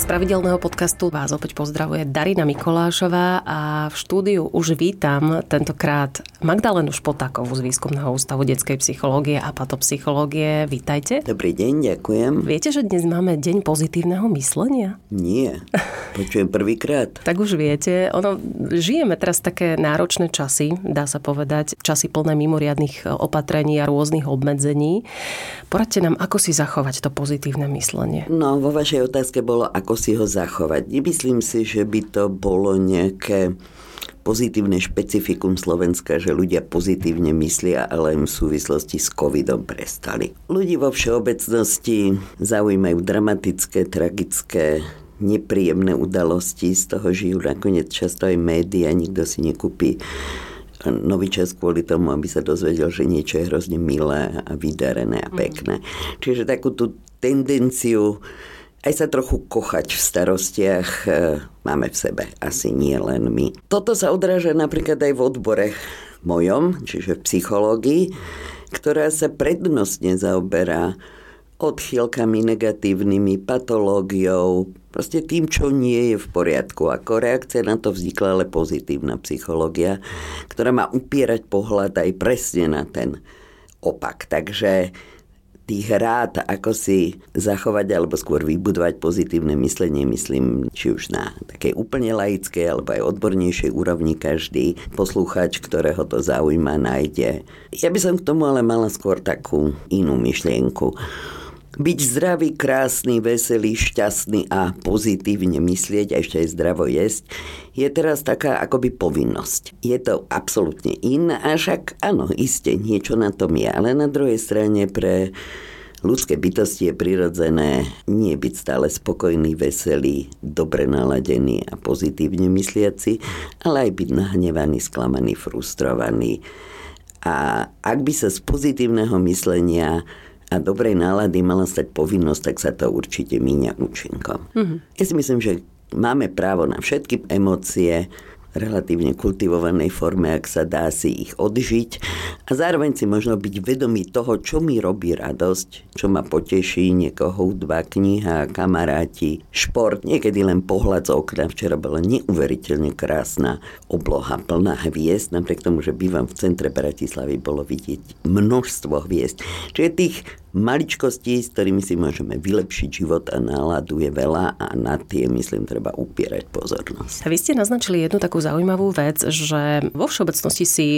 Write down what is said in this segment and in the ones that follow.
Z pravidelného podcastu vás opäť pozdravuje Darina Mikolášová a v štúdiu už vítam tentokrát Magdalenu Špotákovú z Výskumného ústavu detskej psychológie a patopsychológie. Vítajte. Dobrý deň, ďakujem. Viete, že dnes máme deň pozitívneho myslenia? Nie, počujem prvýkrát. Tak už viete, ono, žijeme teraz také náročné časy, dá sa povedať, časy plné mimoriadných opatrení a rôznych obmedzení. Poradte nám, ako si zachovať to pozitívne myslenie. No, vo vašej otázke bolo, ako si ho zachovať. Nemyslím si, že by to bolo nejaké pozitívne špecifikum Slovenska, že ľudia pozitívne myslia, ale im v súvislosti s covidom prestali. Ľudí vo všeobecnosti zaujímajú dramatické, tragické nepríjemné udalosti, z toho žijú nakoniec často aj médiá, nikto si nekúpi nový čas kvôli tomu, aby sa dozvedel, že niečo je hrozne milé a vydarené a pekné. Čiže takú tú tendenciu aj sa trochu kochať v starostiach e, máme v sebe, asi nie len my. Toto sa odráža napríklad aj v odbore mojom, čiže v psychológii, ktorá sa prednostne zaoberá odchýlkami negatívnymi, patológiou, proste tým, čo nie je v poriadku. Ako reakcia na to vznikla ale pozitívna psychológia, ktorá má upierať pohľad aj presne na ten opak. Takže tých rád, ako si zachovať alebo skôr vybudovať pozitívne myslenie, myslím, či už na takej úplne laickej alebo aj odbornejšej úrovni každý poslucháč, ktorého to zaujíma, nájde. Ja by som k tomu ale mala skôr takú inú myšlienku. Byť zdravý, krásny, veselý, šťastný a pozitívne myslieť a ešte aj zdravo jesť je teraz taká akoby povinnosť. Je to absolútne in, a však áno, iste, niečo na tom je, ale na druhej strane pre ľudské bytosti je prirodzené nie byť stále spokojný, veselý, dobre naladený a pozitívne mysliaci, ale aj byť nahnevaný, sklamaný, frustrovaný. A ak by sa z pozitívneho myslenia a dobrej nálady mala stať povinnosť, tak sa to určite míňa účinkom. Mm-hmm. Ja si myslím, že máme právo na všetky emócie, relatívne kultivovanej forme, ak sa dá si ich odžiť a zároveň si možno byť vedomý toho, čo mi robí radosť, čo ma poteší, niekoho hudba, kniha, kamaráti, šport, niekedy len pohľad z okna. Včera bola neuveriteľne krásna obloha plná hviezd, napriek tomu, že bývam v centre Bratislavy, bolo vidieť množstvo hviezd. Čiže tých maličkostí, s ktorými si môžeme vylepšiť život a náladu je veľa a na tie, myslím, treba upierať pozornosť. A vy ste naznačili jednu takú zaujímavú vec, že vo všeobecnosti si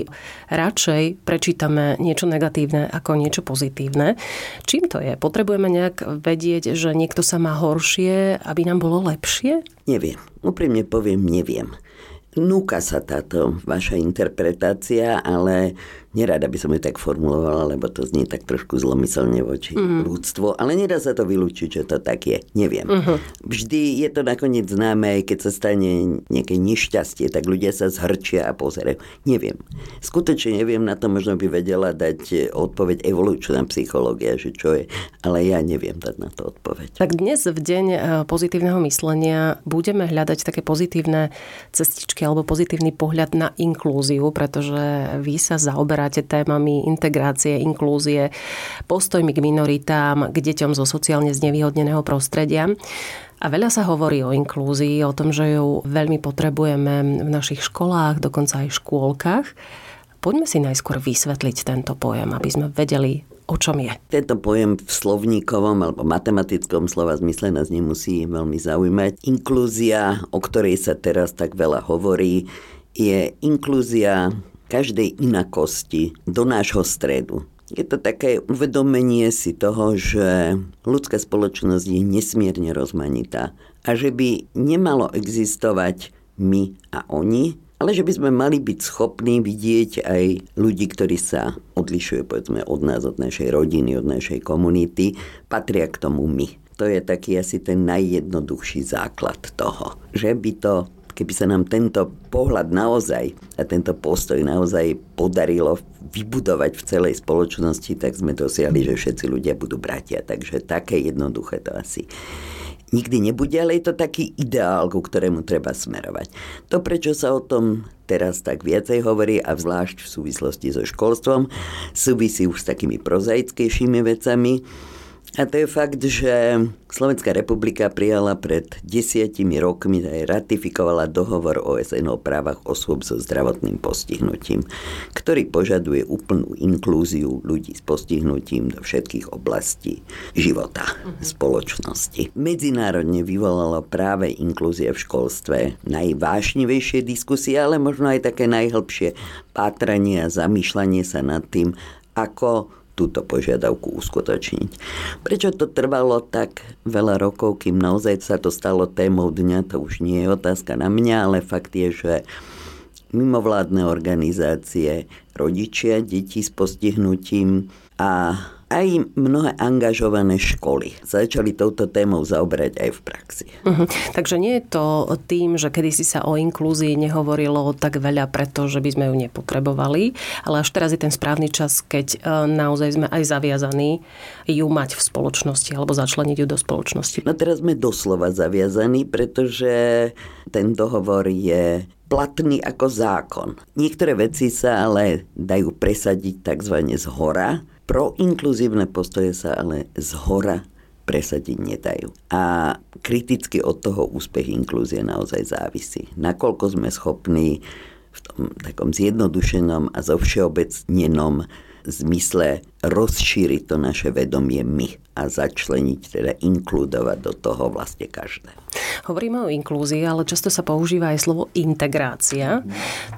radšej prečítame niečo negatívne ako niečo pozitívne. Čím to je? Potrebujeme nejak vedieť, že niekto sa má horšie, aby nám bolo lepšie? Neviem. Úprimne poviem, neviem. Núka sa táto vaša interpretácia, ale Nerada by som ju tak formulovala, lebo to znie tak trošku zlomyselne voči mm. ľudstvu, ale nedá sa to vylúčiť, že to tak je. Neviem. Uh-huh. Vždy je to nakoniec známe, aj keď sa stane nejaké nešťastie, tak ľudia sa zhrčia a pozerajú. Neviem. Skutočne neviem, na to možno by vedela dať odpoveď evolučná psychológia, že čo je, ale ja neviem dať na to odpoveď. Tak dnes v deň e, pozitívneho myslenia budeme hľadať také pozitívne cestičky alebo pozitívny pohľad na inklúziu, pretože vy sa zaoberáte zaoberáte témami integrácie, inklúzie, postojmi k minoritám, k deťom zo sociálne znevýhodneného prostredia. A veľa sa hovorí o inklúzii, o tom, že ju veľmi potrebujeme v našich školách, dokonca aj v škôlkach. Poďme si najskôr vysvetliť tento pojem, aby sme vedeli, o čom je. Tento pojem v slovníkovom alebo matematickom slova zmysle nás nemusí veľmi zaujímať. Inklúzia, o ktorej sa teraz tak veľa hovorí, je inklúzia každej inakosti do nášho stredu. Je to také uvedomenie si toho, že ľudská spoločnosť je nesmierne rozmanitá a že by nemalo existovať my a oni, ale že by sme mali byť schopní vidieť aj ľudí, ktorí sa odlišujú povedzme od nás, od našej rodiny, od našej komunity, patria k tomu my. To je taký asi ten najjednoduchší základ toho, že by to keby sa nám tento pohľad naozaj a tento postoj naozaj podarilo vybudovať v celej spoločnosti, tak sme dosiahli, že všetci ľudia budú bratia. Takže také jednoduché to asi nikdy nebude, ale je to taký ideál, ku ktorému treba smerovať. To, prečo sa o tom teraz tak viacej hovorí a zvlášť v súvislosti so školstvom, súvisí už s takými prozaickejšími vecami, a to je fakt, že Slovenská republika prijala pred desiatimi rokmi aj ratifikovala dohovor OSN o právach osôb so zdravotným postihnutím, ktorý požaduje úplnú inklúziu ľudí s postihnutím do všetkých oblastí života uh-huh. spoločnosti. Medzinárodne vyvolalo práve inklúzia v školstve najvášnivejšie diskusie, ale možno aj také najhlbšie pátranie a zamýšľanie sa nad tým, ako túto požiadavku uskutočniť. Prečo to trvalo tak veľa rokov, kým naozaj sa to stalo témou dňa, to už nie je otázka na mňa, ale fakt je, že mimovládne organizácie, rodičia detí s postihnutím a aj mnohé angažované školy začali touto témou zaoberať aj v praxi. Uh-huh. Takže nie je to tým, že kedysi sa o inklúzii nehovorilo tak veľa, pretože by sme ju nepotrebovali, ale až teraz je ten správny čas, keď e, naozaj sme aj zaviazaní ju mať v spoločnosti alebo začleniť ju do spoločnosti. No teraz sme doslova zaviazaní, pretože ten dohovor je platný ako zákon. Niektoré veci sa ale dajú presadiť tzv. z hora, Proinkluzívne postoje sa ale z hora presadiť nedajú. A kriticky od toho úspech inklúzie naozaj závisí. Nakoľko sme schopní v tom takom zjednodušenom a zovšeobecnenom zmysle rozšíriť to naše vedomie my a začleniť, teda inkludovať do toho vlastne každé. Hovoríme o inklúzii, ale často sa používa aj slovo integrácia.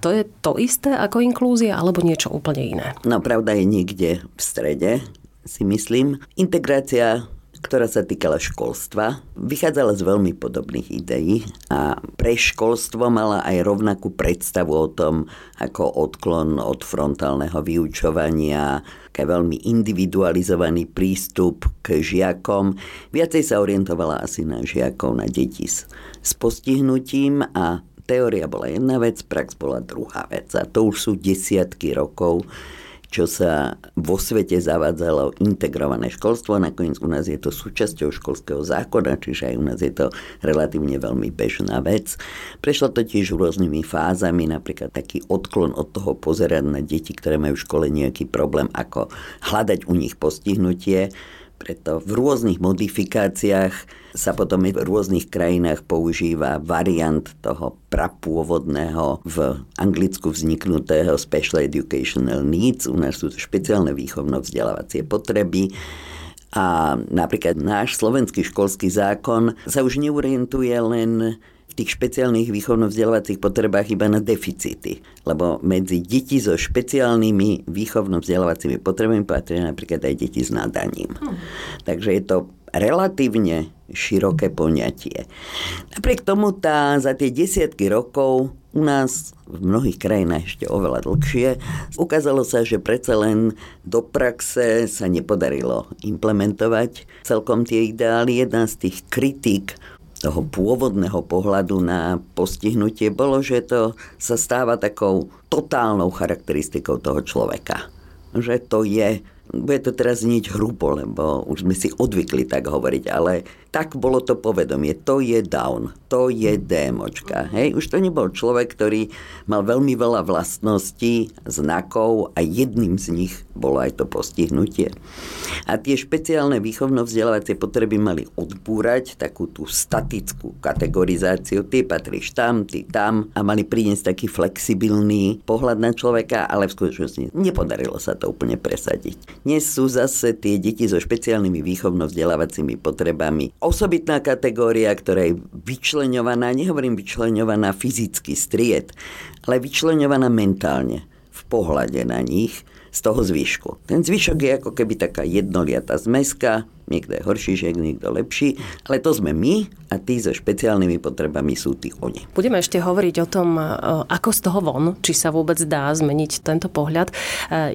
To je to isté ako inklúzia alebo niečo úplne iné? No pravda je niekde v strede, si myslím. Integrácia ktorá sa týkala školstva, vychádzala z veľmi podobných ideí a pre školstvo mala aj rovnakú predstavu o tom, ako odklon od frontálneho vyučovania, ke veľmi individualizovaný prístup k žiakom. Viacej sa orientovala asi na žiakov, na deti s postihnutím a teória bola jedna vec, prax bola druhá vec. A to už sú desiatky rokov čo sa vo svete zavádzalo integrované školstvo. Nakoniec u nás je to súčasťou školského zákona, čiže aj u nás je to relatívne veľmi bežná vec. Prešlo to tiež rôznymi fázami, napríklad taký odklon od toho pozerať na deti, ktoré majú v škole nejaký problém, ako hľadať u nich postihnutie preto v rôznych modifikáciách sa potom v rôznych krajinách používa variant toho prapôvodného v Anglicku vzniknutého Special Educational Needs. U nás sú to špeciálne výchovno-vzdelávacie potreby. A napríklad náš slovenský školský zákon sa už neorientuje len tých špeciálnych výchovno-vzdelávacích potrebách iba na deficity. Lebo medzi deti so špeciálnymi výchovno-vzdelávacími potrebami patria napríklad aj deti s nadaním. Hmm. Takže je to relatívne široké poňatie. Napriek tomu tá za tie desiatky rokov u nás v mnohých krajinách ešte oveľa dlhšie. Ukázalo sa, že predsa len do praxe sa nepodarilo implementovať celkom tie ideály. Jedna z tých kritik toho pôvodného pohľadu na postihnutie bolo, že to sa stáva takou totálnou charakteristikou toho človeka. Že to je bude to teraz znieť hrubo, lebo už sme si odvykli tak hovoriť, ale tak bolo to povedomie. To je down, to je démočka. Hej? Už to nebol človek, ktorý mal veľmi veľa vlastností, znakov a jedným z nich bolo aj to postihnutie. A tie špeciálne výchovno-vzdelávacie potreby mali odbúrať takú tú statickú kategorizáciu. Ty patríš tam, ty tam a mali priniesť taký flexibilný pohľad na človeka, ale v skutočnosti nepodarilo sa to úplne presadiť. Dnes sú zase tie deti so špeciálnymi výchovno-vzdelávacími potrebami osobitná kategória, ktorá je vyčleňovaná, nehovorím vyčleňovaná fyzicky stried, ale vyčleňovaná mentálne v pohľade na nich z toho zvyšku. Ten zvyšok je ako keby taká jednoliatá zmeska, niekto je horší žiek, niekto lepší, ale to sme my a tí so špeciálnymi potrebami sú tí oni. Budeme ešte hovoriť o tom, e, ako z toho von, či sa vôbec dá zmeniť tento pohľad. E,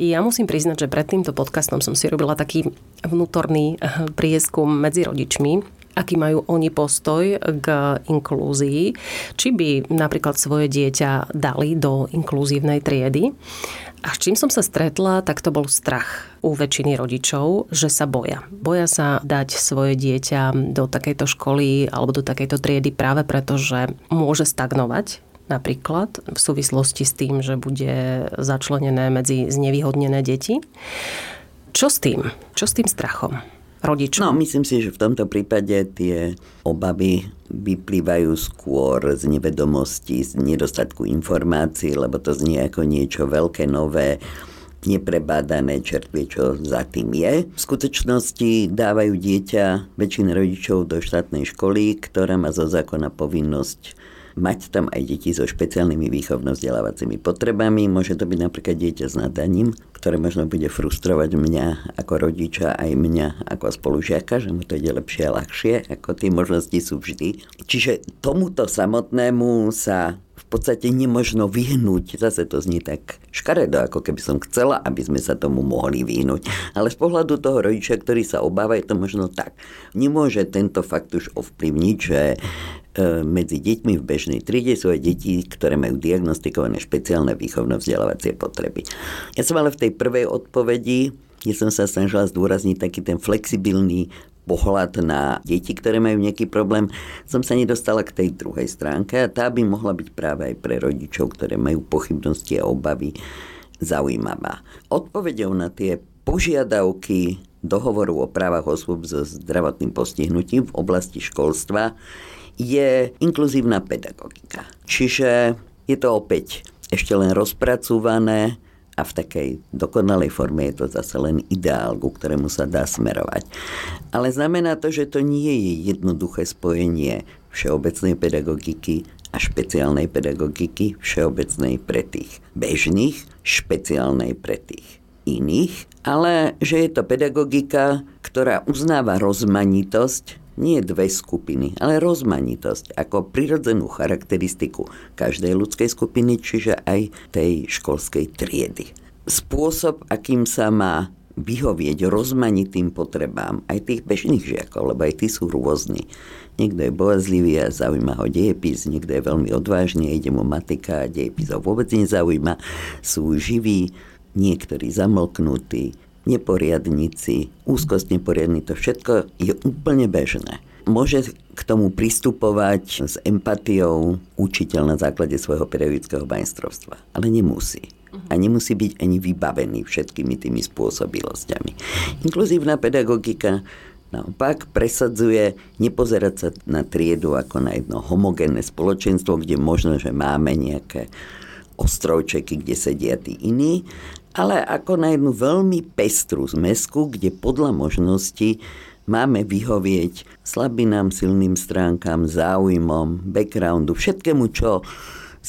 ja musím priznať, že pred týmto podcastom som si robila taký vnútorný e, prieskum medzi rodičmi aký majú oni postoj k inklúzii, či by napríklad svoje dieťa dali do inkluzívnej triedy. A s čím som sa stretla, tak to bol strach u väčšiny rodičov, že sa boja. Boja sa dať svoje dieťa do takejto školy alebo do takejto triedy práve preto, že môže stagnovať napríklad v súvislosti s tým, že bude začlenené medzi znevýhodnené deti. Čo s tým? Čo s tým strachom? Rodičom? No, myslím si, že v tomto prípade tie obavy vyplývajú skôr z nevedomosti, z nedostatku informácií, lebo to znie ako niečo veľké, nové, neprebádané, čertvie, čo za tým je. V skutočnosti dávajú dieťa väčšina rodičov do štátnej školy, ktorá má zo zákona povinnosť mať tam aj deti so špeciálnymi výchovno-vzdelávacími potrebami. Môže to byť napríklad dieťa s nadaním, ktoré možno bude frustrovať mňa ako rodiča, aj mňa ako spolužiaka, že mu to ide lepšie a ľahšie, ako tie možnosti sú vždy. Čiže tomuto samotnému sa podstate nemožno vyhnúť. Zase to znie tak škaredo, ako keby som chcela, aby sme sa tomu mohli vyhnúť. Ale z pohľadu toho rodiča, ktorý sa obáva, je to možno tak. Nemôže tento fakt už ovplyvniť, že E, medzi deťmi v bežnej triede sú aj deti, ktoré majú diagnostikované špeciálne výchovno-vzdelávacie potreby. Ja som ale v tej prvej odpovedi, kde som sa snažila zdôrazniť taký ten flexibilný pohľad na deti, ktoré majú nejaký problém, som sa nedostala k tej druhej stránke a tá by mohla byť práve aj pre rodičov, ktoré majú pochybnosti a obavy zaujímavá. Odpovedou na tie požiadavky dohovoru o právach osôb so zdravotným postihnutím v oblasti školstva je inkluzívna pedagogika. Čiže je to opäť ešte len rozpracúvané a v takej dokonalej forme je to zase len ideál, ku ktorému sa dá smerovať. Ale znamená to, že to nie je jednoduché spojenie všeobecnej pedagogiky a špeciálnej pedagogiky, všeobecnej pre tých bežných, špeciálnej pre tých iných, ale že je to pedagogika, ktorá uznáva rozmanitosť nie dve skupiny, ale rozmanitosť ako prirodzenú charakteristiku každej ľudskej skupiny, čiže aj tej školskej triedy. Spôsob, akým sa má vyhovieť rozmanitým potrebám aj tých bežných žiakov, lebo aj tí sú rôzni. Niekto je boazlivý a zaujíma ho dejepis, niekto je veľmi odvážny, ide mu matika a dejepis ho vôbec nezaujíma. Sú živí, niektorí zamlknutí, neporiadníci, úzkosť neporiadní, to všetko je úplne bežné. Môže k tomu pristupovať s empatiou učiteľ na základe svojho pedagogického majstrovstva, ale nemusí. A nemusí byť ani vybavený všetkými tými spôsobilosťami. Inkluzívna pedagogika naopak presadzuje nepozerať sa na triedu ako na jedno homogénne spoločenstvo, kde možno, že máme nejaké ostrovčeky, kde sedia tí iní, ale ako na jednu veľmi pestrú zmesku, kde podľa možností máme vyhovieť slabinám, silným stránkam, záujmom, backgroundu, všetkému, čo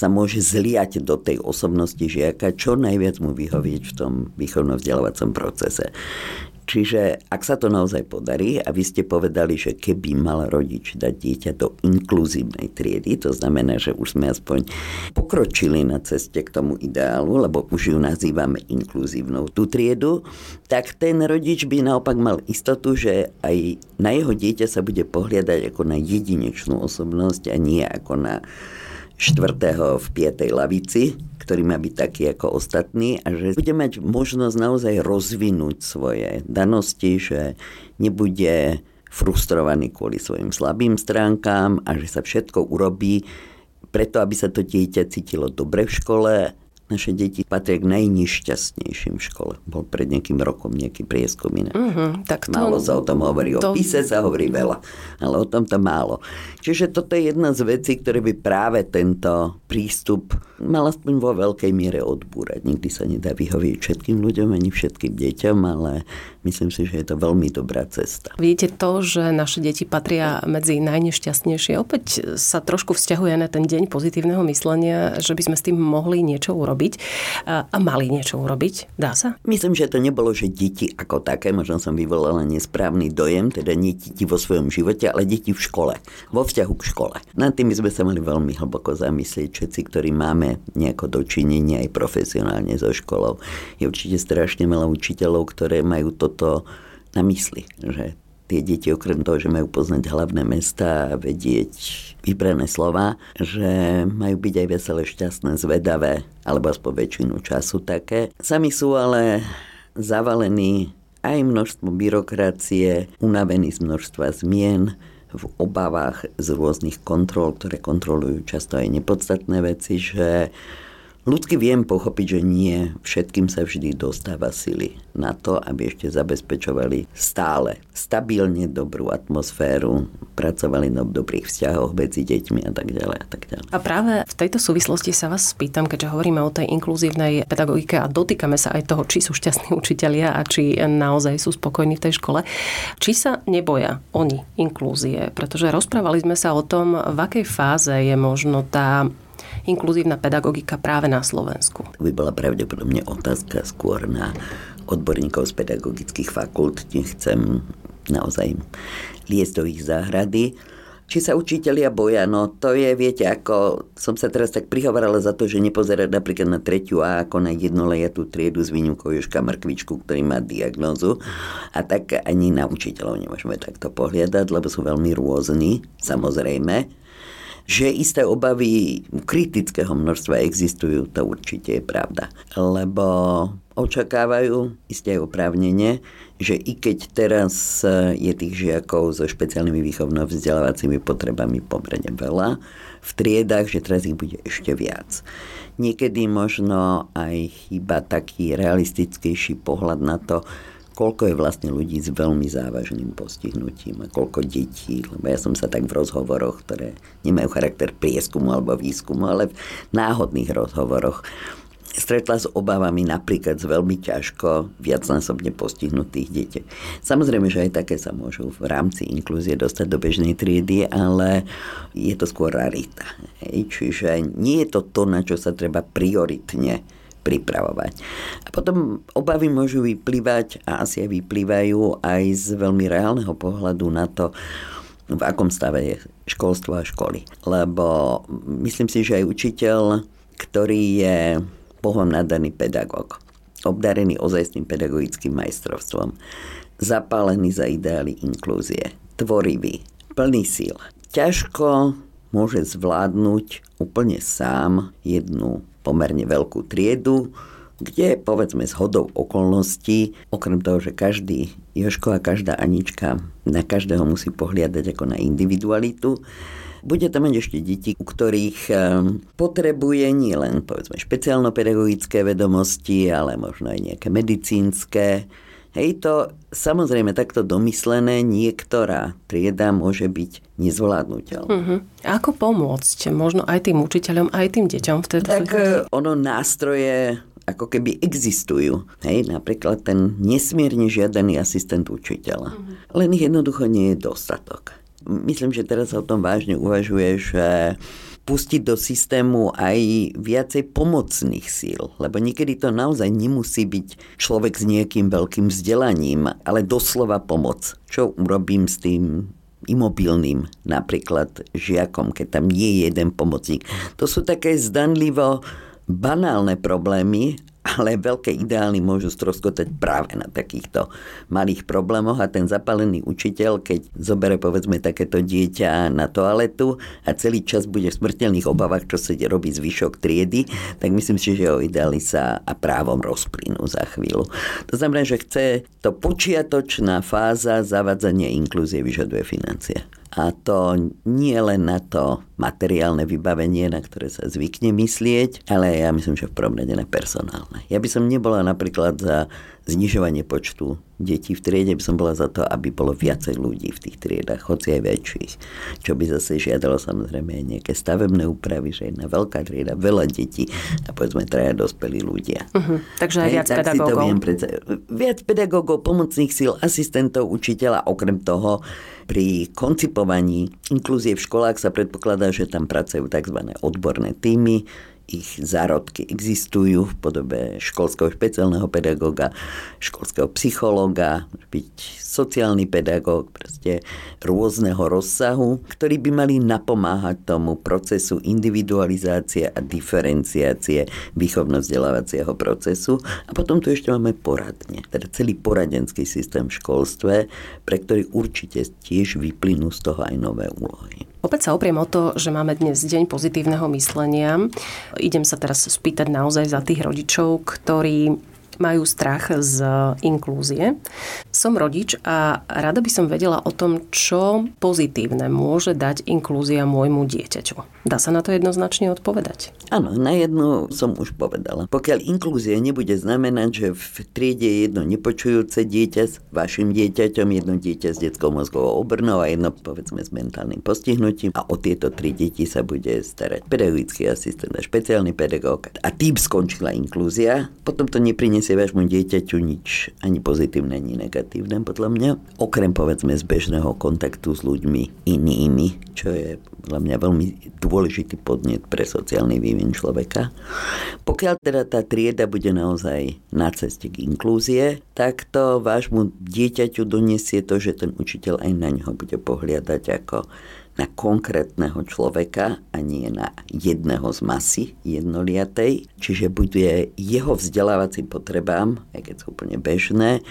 sa môže zliať do tej osobnosti žiaka, čo najviac mu vyhovieť v tom výchovno-vzdelávacom procese. Čiže ak sa to naozaj podarí a vy ste povedali, že keby mal rodič dať dieťa do inkluzívnej triedy, to znamená, že už sme aspoň pokročili na ceste k tomu ideálu, lebo už ju nazývame inkluzívnou tú triedu, tak ten rodič by naopak mal istotu, že aj na jeho dieťa sa bude pohliadať ako na jedinečnú osobnosť a nie ako na štvrtého v piatej lavici, ktorý má byť taký ako ostatní a že bude mať možnosť naozaj rozvinúť svoje danosti, že nebude frustrovaný kvôli svojim slabým stránkám a že sa všetko urobí preto, aby sa to dieťa cítilo dobre v škole naše deti patria k najnešťastnejším v škole. Bol pred nejakým rokom nejaký prieskum iné. Uh-huh, tak to, málo sa o tom hovorí. To... O píse sa hovorí veľa, ale o tom to málo. Čiže toto je jedna z vecí, ktoré by práve tento prístup mal aspoň vo veľkej miere odbúrať. Nikdy sa nedá vyhovieť všetkým ľuďom ani všetkým deťom, ale myslím si, že je to veľmi dobrá cesta. Vidíte to, že naše deti patria medzi najnešťastnejšie. Opäť sa trošku vzťahuje na ten deň pozitívneho myslenia, že by sme s tým mohli niečo urobiť urobiť a mali niečo urobiť? Dá sa? Myslím, že to nebolo, že deti ako také, možno som vyvolala nesprávny dojem, teda nie deti vo svojom živote, ale deti v škole, vo vzťahu k škole. Nad tým sme sa mali veľmi hlboko zamyslieť, všetci, ktorí máme nejako dočinenie aj profesionálne so školou. Je určite strašne veľa učiteľov, ktoré majú toto na mysli, že tie deti okrem toho, že majú poznať hlavné mesta a vedieť vybrané slova, že majú byť aj veselé, šťastné, zvedavé, alebo aspoň väčšinu času také. Sami sú ale zavalení aj množstvo byrokracie, unavení z množstva zmien, v obavách z rôznych kontrol, ktoré kontrolujú často aj nepodstatné veci, že Ľudsky viem pochopiť, že nie všetkým sa vždy dostáva sily na to, aby ešte zabezpečovali stále stabilne dobrú atmosféru, pracovali na dobrých vzťahoch medzi deťmi a tak ďalej a tak ďalej. A práve v tejto súvislosti sa vás spýtam, keďže hovoríme o tej inkluzívnej pedagogike a dotýkame sa aj toho, či sú šťastní učitelia a či naozaj sú spokojní v tej škole, či sa neboja oni inklúzie, pretože rozprávali sme sa o tom, v akej fáze je možno tá inkluzívna pedagogika práve na Slovensku? By bola pravdepodobne otázka skôr na odborníkov z pedagogických fakult. Nechcem naozaj liesť do ich záhrady. Či sa učitelia boja, no to je, viete, ako som sa teraz tak prihovorala za to, že nepozerať napríklad na tretiu A ako na jednolejatú triedu s výnimkou Joška Mrkvičku, ktorý má diagnózu. A tak ani na učiteľov nemôžeme takto pohľadať, lebo sú veľmi rôzni, samozrejme. Že isté obavy kritického množstva existujú, to určite je pravda. Lebo očakávajú, isté oprávnenie, že i keď teraz je tých žiakov so špeciálnymi výchovno-vzdelávacími potrebami pomerne veľa, v triedách, že teraz ich bude ešte viac. Niekedy možno aj chyba taký realistickejší pohľad na to, koľko je vlastne ľudí s veľmi závažným postihnutím a koľko detí, lebo ja som sa tak v rozhovoroch, ktoré nemajú charakter prieskumu alebo výskumu, ale v náhodných rozhovoroch stretla s obavami napríklad z veľmi ťažko viacnásobne postihnutých detí. Samozrejme, že aj také sa môžu v rámci inklúzie dostať do bežnej triedy, ale je to skôr rarita. Čiže nie je to to, na čo sa treba prioritne pripravovať. A potom obavy môžu vyplývať a asi aj vyplývajú aj z veľmi reálneho pohľadu na to, v akom stave je školstvo a školy. Lebo myslím si, že aj učiteľ, ktorý je Bohom nadaný pedagóg, obdarený ozajstným pedagogickým majstrovstvom, zapálený za ideály inklúzie, tvorivý, plný síl. Ťažko môže zvládnuť úplne sám jednu pomerne veľkú triedu, kde povedzme s hodou okolností, okrem toho, že každý Joško a každá Anička na každého musí pohliadať ako na individualitu, bude tam mať ešte deti, u ktorých eh, potrebuje nielen povedzme špeciálno-pedagogické vedomosti, ale možno aj nejaké medicínske, Hej, to samozrejme takto domyslené niektorá trieda môže byť nezvládnutelná. Uh-huh. Ako pomôcť možno aj tým učiteľom, aj tým deťom v tejto Tak situácii? ono nástroje ako keby existujú. Hej, napríklad ten nesmierne žiadaný asistent učiteľa. Uh-huh. Len ich jednoducho nie je dostatok. Myslím, že teraz sa o tom vážne uvažuje, že pustiť do systému aj viacej pomocných síl, lebo niekedy to naozaj nemusí byť človek s nejakým veľkým vzdelaním, ale doslova pomoc. Čo urobím s tým imobilným napríklad žiakom, keď tam nie je jeden pomocník. To sú také zdanlivo banálne problémy, ale veľké ideály môžu stroskotať práve na takýchto malých problémoch a ten zapálený učiteľ, keď zobere povedzme takéto dieťa na toaletu a celý čas bude v smrteľných obavách, čo sa robí zvyšok triedy, tak myslím si, že jeho ideály sa a právom rozplynú za chvíľu. To znamená, že chce to počiatočná fáza zavadzania inklúzie vyžaduje financie. A to nie len na to materiálne vybavenie, na ktoré sa zvykne myslieť, ale ja myslím, že v prvom rade na personálne. Ja by som nebola napríklad za znižovanie počtu detí v triede, by som bola za to, aby bolo viacej ľudí v tých triedách, hoci aj väčších. Čo by zase žiadalo samozrejme aj nejaké stavebné úpravy, že jedna veľká trieda, veľa detí a povedzme traja dospelí ľudia. Uh-huh. Takže aj viac tak pedagógov. viac pedagógov, pomocných síl, asistentov, učiteľa, okrem toho pri koncipovaní inklúzie v školách sa predpokladá, že tam pracujú tzv. odborné týmy, ich zárodky existujú v podobe školského špeciálneho pedagóga, školského psychológa, byť sociálny pedagóg, proste rôzneho rozsahu, ktorí by mali napomáhať tomu procesu individualizácie a diferenciácie výchovno-vzdelávacieho procesu. A potom tu ešte máme poradne, teda celý poradenský systém v školstve, pre ktorý určite tiež vyplynú z toho aj nové úlohy. Opäť sa opriem o to, že máme dnes deň pozitívneho myslenia. Idem sa teraz spýtať naozaj za tých rodičov, ktorí majú strach z inklúzie. Som rodič a rada by som vedela o tom, čo pozitívne môže dať inklúzia môjmu dieťaťu. Dá sa na to jednoznačne odpovedať? Áno, na jednu som už povedala. Pokiaľ inklúzia nebude znamenať, že v triede je jedno nepočujúce dieťa s vašim dieťaťom, jedno dieťa s detskou mozgovou obrnou a jedno povedzme s mentálnym postihnutím a o tieto tri deti sa bude starať pedagogický asistent a špeciálny pedagóg a tým skončila inklúzia, potom to neprinesie vášmu dieťaťu nič ani pozitívne, ani negatívne, podľa mňa. Okrem povedzme z bežného kontaktu s ľuďmi inými, čo je podľa mňa veľmi dôležitý podnet pre sociálny vývin človeka. Pokiaľ teda tá trieda bude naozaj na ceste k inklúzie, tak to vášmu dieťaťu donesie to, že ten učiteľ aj na ňo bude pohliadať ako na konkrétneho človeka a nie na jedného z masy jednoliatej. Čiže bude jeho vzdelávacím potrebám, aj keď sú úplne bežné,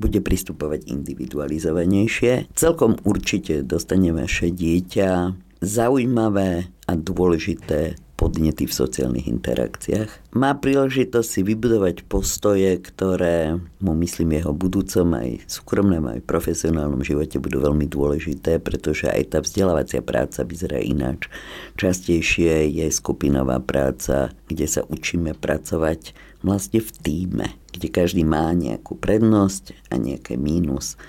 bude pristupovať individualizovanejšie. Celkom určite dostane vaše dieťa zaujímavé a dôležité podnety v sociálnych interakciách. Má príležitosť si vybudovať postoje, ktoré mu myslím jeho budúcom aj súkromnom aj profesionálnom živote budú veľmi dôležité, pretože aj tá vzdelávacia práca vyzerá ináč. Častejšie je skupinová práca, kde sa učíme pracovať vlastne v týme, kde každý má nejakú prednosť a nejaké mínus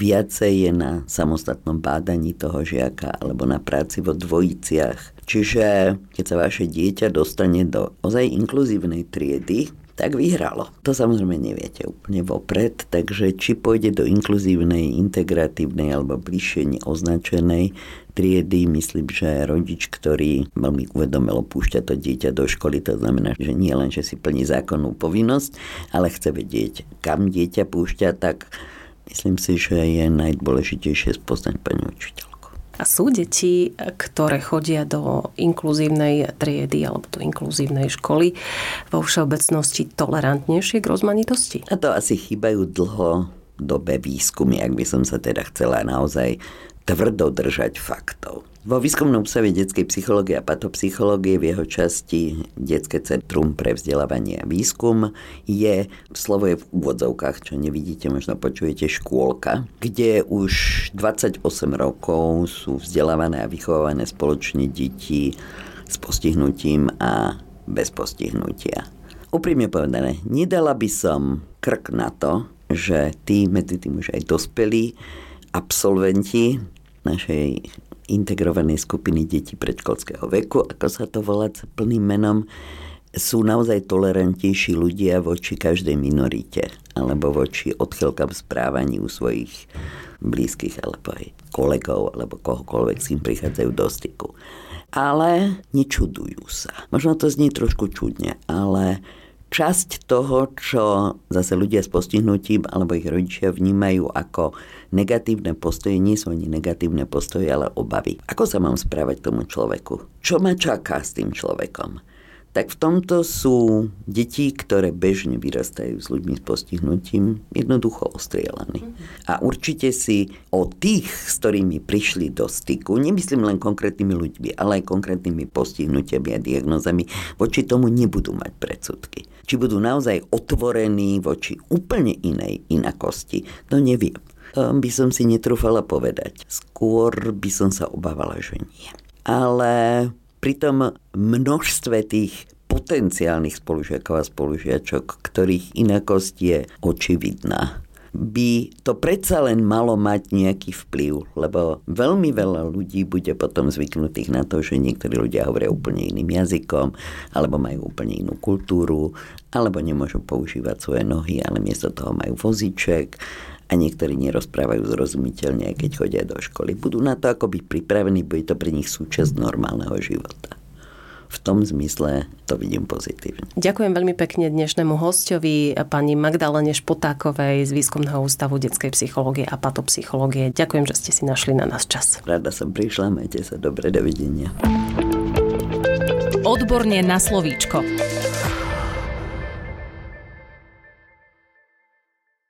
viacej je na samostatnom bádaní toho žiaka alebo na práci vo dvojiciach. Čiže keď sa vaše dieťa dostane do ozaj inkluzívnej triedy, tak vyhralo. To samozrejme neviete úplne vopred, takže či pôjde do inkluzívnej, integratívnej alebo bližšie neoznačenej triedy, myslím, že rodič, ktorý veľmi uvedomilo púšťa to dieťa do školy, to znamená, že nie len, že si plní zákonnú povinnosť, ale chce vedieť, kam dieťa púšťa, tak Myslím si, že je najdôležitejšie spoznať pani učiteľku. A sú deti, ktoré chodia do inkluzívnej triedy alebo do inkluzívnej školy vo všeobecnosti tolerantnejšie k rozmanitosti? A to asi chýbajú dlho dobe výskumy, ak by som sa teda chcela naozaj tvrdo držať faktov. Vo výskumnom ústave detskej psychológie a patopsychológie v jeho časti Detské centrum pre vzdelávanie a výskum je, slovo je v úvodzovkách, čo nevidíte, možno počujete škôlka, kde už 28 rokov sú vzdelávané a vychovávané spoločne deti s postihnutím a bez postihnutia. Úprimne povedané, nedala by som krk na to, že tí, medzi tým už aj dospelí, absolventi našej integrovanej skupiny detí predškolského veku, ako sa to volá plným menom, sú naozaj tolerantnejší ľudia voči každej minorite alebo voči odchylkám správaniu svojich blízkych alebo aj kolegov alebo kohokoľvek s ním prichádzajú do styku. Ale nečudujú sa. Možno to znie trošku čudne, ale časť toho, čo zase ľudia s postihnutím alebo ich rodičia vnímajú ako negatívne postoje, nie sú ani negatívne postoje, ale obavy. Ako sa mám správať tomu človeku? Čo ma čaká s tým človekom? tak v tomto sú deti, ktoré bežne vyrastajú s ľuďmi s postihnutím, jednoducho ostrielaní. A určite si o tých, s ktorými prišli do styku, nemyslím len konkrétnymi ľuďmi, ale aj konkrétnymi postihnutiami a diagnozami, voči tomu nebudú mať predsudky. Či budú naozaj otvorení voči úplne inej inakosti, to neviem. By som si netrúfala povedať. Skôr by som sa obávala, že nie. Ale pri tom množstve tých potenciálnych spolužiakov a spolužiačok, ktorých inakosť je očividná, by to predsa len malo mať nejaký vplyv, lebo veľmi veľa ľudí bude potom zvyknutých na to, že niektorí ľudia hovoria úplne iným jazykom, alebo majú úplne inú kultúru, alebo nemôžu používať svoje nohy, ale miesto toho majú vozíček a niektorí nerozprávajú zrozumiteľne, keď chodia do školy. Budú na to ako byť pripravení, bude to pre nich súčasť normálneho života. V tom zmysle to vidím pozitívne. Ďakujem veľmi pekne dnešnému hostovi, pani Magdalene Špotákovej z Výskumného ústavu detskej psychológie a patopsychológie. Ďakujem, že ste si našli na nás čas. Rada som prišla, majte sa dobre, dovidenia. Odborne na slovíčko.